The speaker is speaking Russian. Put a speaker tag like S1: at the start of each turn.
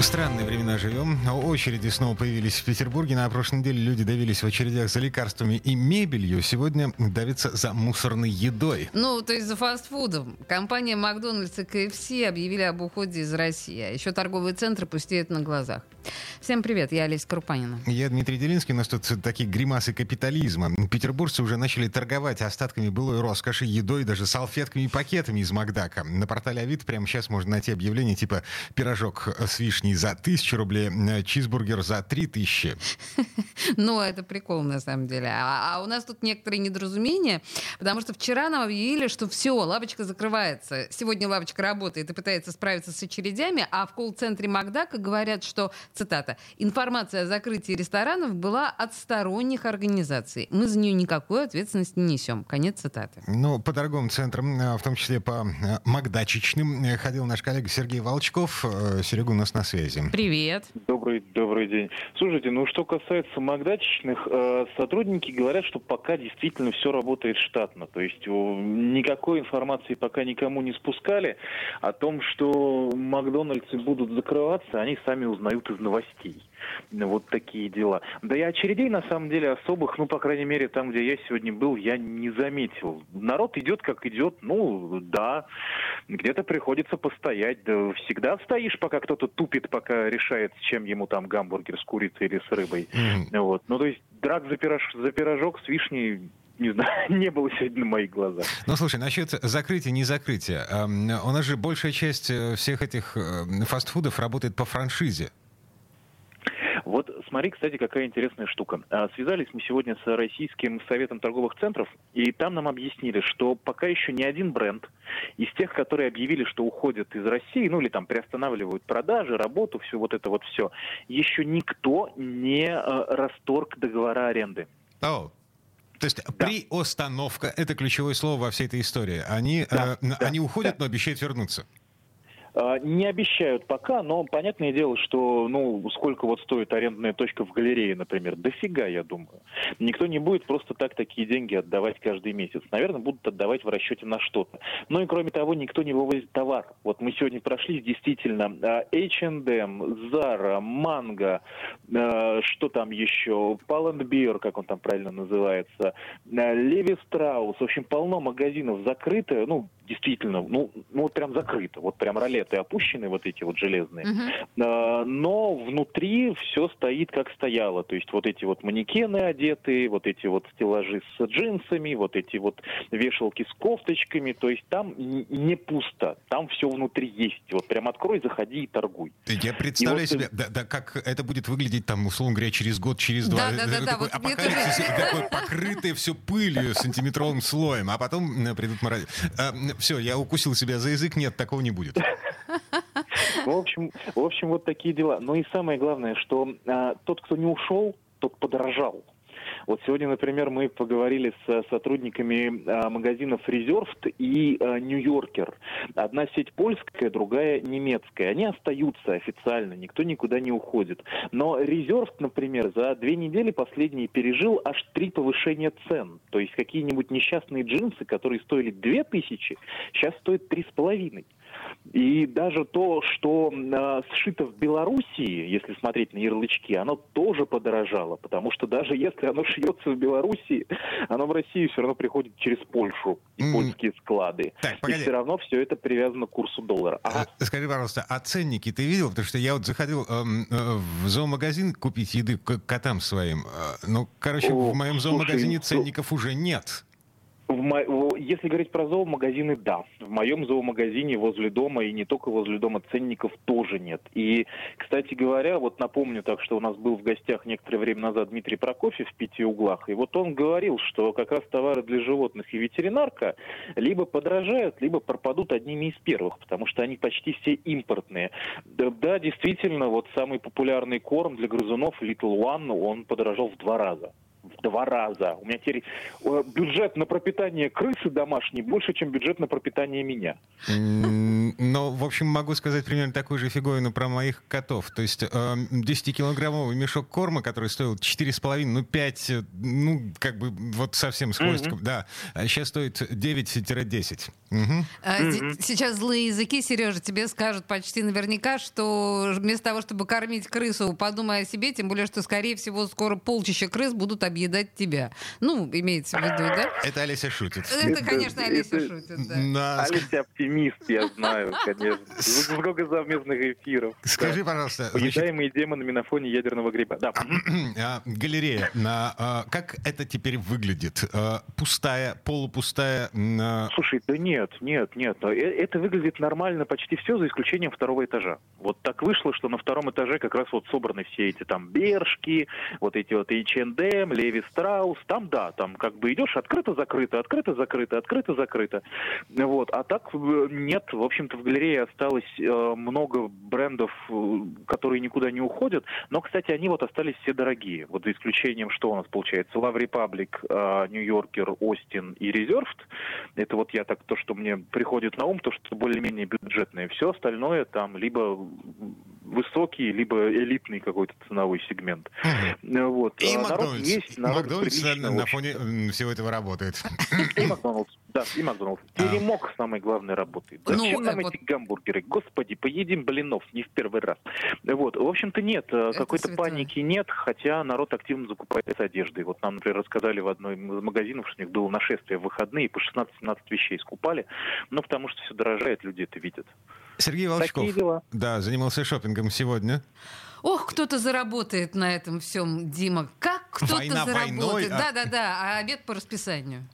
S1: Странные времена живем. Очереди снова появились в Петербурге. На прошлой неделе люди давились в очередях за лекарствами и мебелью. Сегодня давятся за мусорной едой.
S2: Ну, то есть за фастфудом. Компания Макдональдс и КФС объявили об уходе из России. А еще торговые центры пустеют на глазах. Всем привет, я Олеся Крупанина.
S1: Я Дмитрий Делинский. У нас тут такие гримасы капитализма. Петербуржцы уже начали торговать остатками былой роскоши, едой, даже салфетками и пакетами из Макдака. На портале Авито прямо сейчас можно найти объявление типа «Пирожок с вишней за тысячу рублей, э, чизбургер за три тысячи».
S2: Ну, это прикол на самом деле. А, а у нас тут некоторые недоразумения, потому что вчера нам объявили, что все, лавочка закрывается. Сегодня лавочка работает и пытается справиться с очередями, а в колл-центре Макдака говорят, что цитата, «информация о закрытии ресторанов была от сторонних организаций. Мы за нее никакой ответственности не несем». Конец цитаты.
S1: Ну, по торговым центрам, э, в том числе по э, макдачечным, ходил наш коллега Сергей Волчков. Серега у нас на связи.
S2: Привет.
S3: Добрый, добрый день. Слушайте, ну что касается макдачечных, сотрудники говорят, что пока действительно все работает штатно. То есть никакой информации пока никому не спускали о том, что Макдональдсы будут закрываться, они сами узнают из новостей. Вот такие дела. Да и очередей, на самом деле, особых, ну, по крайней мере, там, где я сегодня был, я не заметил. Народ идет, как идет, ну, да, где-то приходится постоять. Да всегда стоишь, пока кто-то тупит, пока решает, с чем ему там гамбургер с курицей или с рыбой. Mm-hmm. Вот. Ну, то есть драк за, пирож, за пирожок с вишней не знаю, не было сегодня на моих глазах.
S1: Ну, слушай, насчет закрытия, не закрытия. У нас же большая часть э, всех этих э, фастфудов работает по франшизе.
S3: Вот смотри, кстати, какая интересная штука. А, связались мы сегодня с Российским советом торговых центров, и там нам объяснили, что пока еще ни один бренд из тех, которые объявили, что уходят из России, ну или там приостанавливают продажи, работу, все вот это вот все, еще никто не э, расторг договора аренды.
S1: Oh. То есть да. приостановка — это ключевое слово во всей этой истории. Они, да, э, да, они уходят, да. но обещают вернуться.
S3: А, не обещают пока, но понятное дело, что ну сколько вот стоит арендная точка в галерее, например, дофига, я думаю. Никто не будет просто так такие деньги отдавать каждый месяц. Наверное, будут отдавать в расчете на что-то. Ну и кроме того, никто не вывозит товар. Вот мы сегодня прошли действительно H&M, Zara, Mango, а, что там еще, Pull&Bear, как он там правильно называется, Levi Strauss, в общем, полно магазинов закрыто, ну, действительно, ну, ну вот прям закрыто, вот прям ролеты опущены, вот эти вот железные. Uh-huh. Но внутри все стоит как стояло, то есть вот эти вот манекены одетые, вот эти вот стеллажи с джинсами, вот эти вот вешалки с кофточками, то есть там не пусто, там все внутри есть. Вот прям открой, заходи и торгуй.
S1: Я представляю и себе, вот... да, да, как это будет выглядеть там, условно говоря, через год, через два. Да, да, да, такой вот апокалипсис, такое покрытое все пылью сантиметровым слоем, а потом придут мороз все, я укусил себя за язык, нет, такого не будет.
S3: В общем, в общем, вот такие дела. Но и самое главное, что а, тот, кто не ушел, тот подорожал. Вот сегодня, например, мы поговорили с сотрудниками а, магазинов Reserved и Нью-Йоркер. Одна сеть польская, другая немецкая. Они остаются официально, никто никуда не уходит. Но Reserved, например, за две недели последние пережил аж три повышения цен. То есть какие-нибудь несчастные джинсы, которые стоили две тысячи, сейчас стоят три с половиной. И даже то, что э, сшито в Белоруссии, если смотреть на ярлычки, оно тоже подорожало, потому что даже если оно шьется в Белоруссии, оно в России все равно приходит через Польшу и mm. польские склады. Так, и все равно все это привязано к курсу доллара.
S1: Ага. Скажи, пожалуйста, а ценники ты видел? Потому что я вот заходил э, э, в зоомагазин купить еды к котам своим. Э, ну, короче, О, в моем зоомагазине слушай, ну ценников уже нет.
S3: В. Если говорить про зоомагазины, да. В моем зоомагазине возле дома и не только возле дома ценников тоже нет. И, кстати говоря, вот напомню так, что у нас был в гостях некоторое время назад Дмитрий Прокофьев в пяти углах, и вот он говорил, что как раз товары для животных и ветеринарка либо подражают, либо пропадут одними из первых, потому что они почти все импортные. Да, да действительно, вот самый популярный корм для грызунов Little One, он подорожал в два раза два раза. У меня теперь э, бюджет на пропитание крысы домашней больше, чем бюджет на пропитание меня.
S1: Но, в общем, могу сказать примерно такую же фиговину про моих котов. То есть 10-килограммовый мешок корма, который стоил 4,5, ну 5, ну как бы вот совсем с хвостиком, mm-hmm. да, сейчас стоит 9-10.
S2: Угу. Mm-hmm. Сейчас злые языки, Сережа, тебе скажут почти наверняка, что вместо того, чтобы кормить крысу, подумай о себе, тем более, что, скорее всего, скоро полчища крыс будут объедать тебя. Ну, имеется в виду, да?
S1: Это Олеся шутит.
S2: Это, конечно, Олеся шутит, да.
S3: Олеся оптимист, я знаю, конечно. Много совместных эфиров.
S1: Скажи, пожалуйста.
S3: Уезжаемые демонами на фоне ядерного гриба. Да.
S1: А, галерея. А, как это теперь выглядит? А, пустая, полупустая?
S3: Слушай, да нет, нет, нет. Э, это выглядит нормально почти все, за исключением второго этажа. Вот так вышло, что на втором этаже как раз вот собраны все эти там бершки, вот эти вот H&M, Леви Страус. Там, да, там как бы идешь открыто-закрыто, открыто-закрыто, открыто-закрыто. Вот. А так э, нет, в общем-то, в галерее осталось э, много брендов, э, которые никуда не уходят. Но, кстати, они вот остались все дорогие. Вот за исключением, что у нас получается, Love Republic, Нью-Йоркер, Остин и Резервд. Это вот я так, то, что мне приходит на ум, то, что более-менее бюджетное. Все остальное там либо высокий, либо элитный какой-то ценовой сегмент.
S1: Угу. Вот. И а Макдональдс. Есть, Макдональдс на, на фоне всего этого работает.
S3: И Макдональдс. Да, и Макдональдс. А. Теремок, самое главное, работает. Ну, Зачем ну, нам вот... эти гамбургеры? Господи, поедим блинов не в первый раз. Вот, в общем-то, нет, э, какой-то паники нет, хотя народ активно закупается одеждой. Вот нам, например, рассказали в одной из магазинов, что у них было нашествие в выходные, по 16-17 вещей скупали, ну, потому что все дорожает, люди это видят.
S1: Сергей Волчков, да, занимался шопингом сегодня.
S2: Ох, кто-то заработает на этом всем, Дима. Как кто-то заработает? А да-да-да, а обед по расписанию.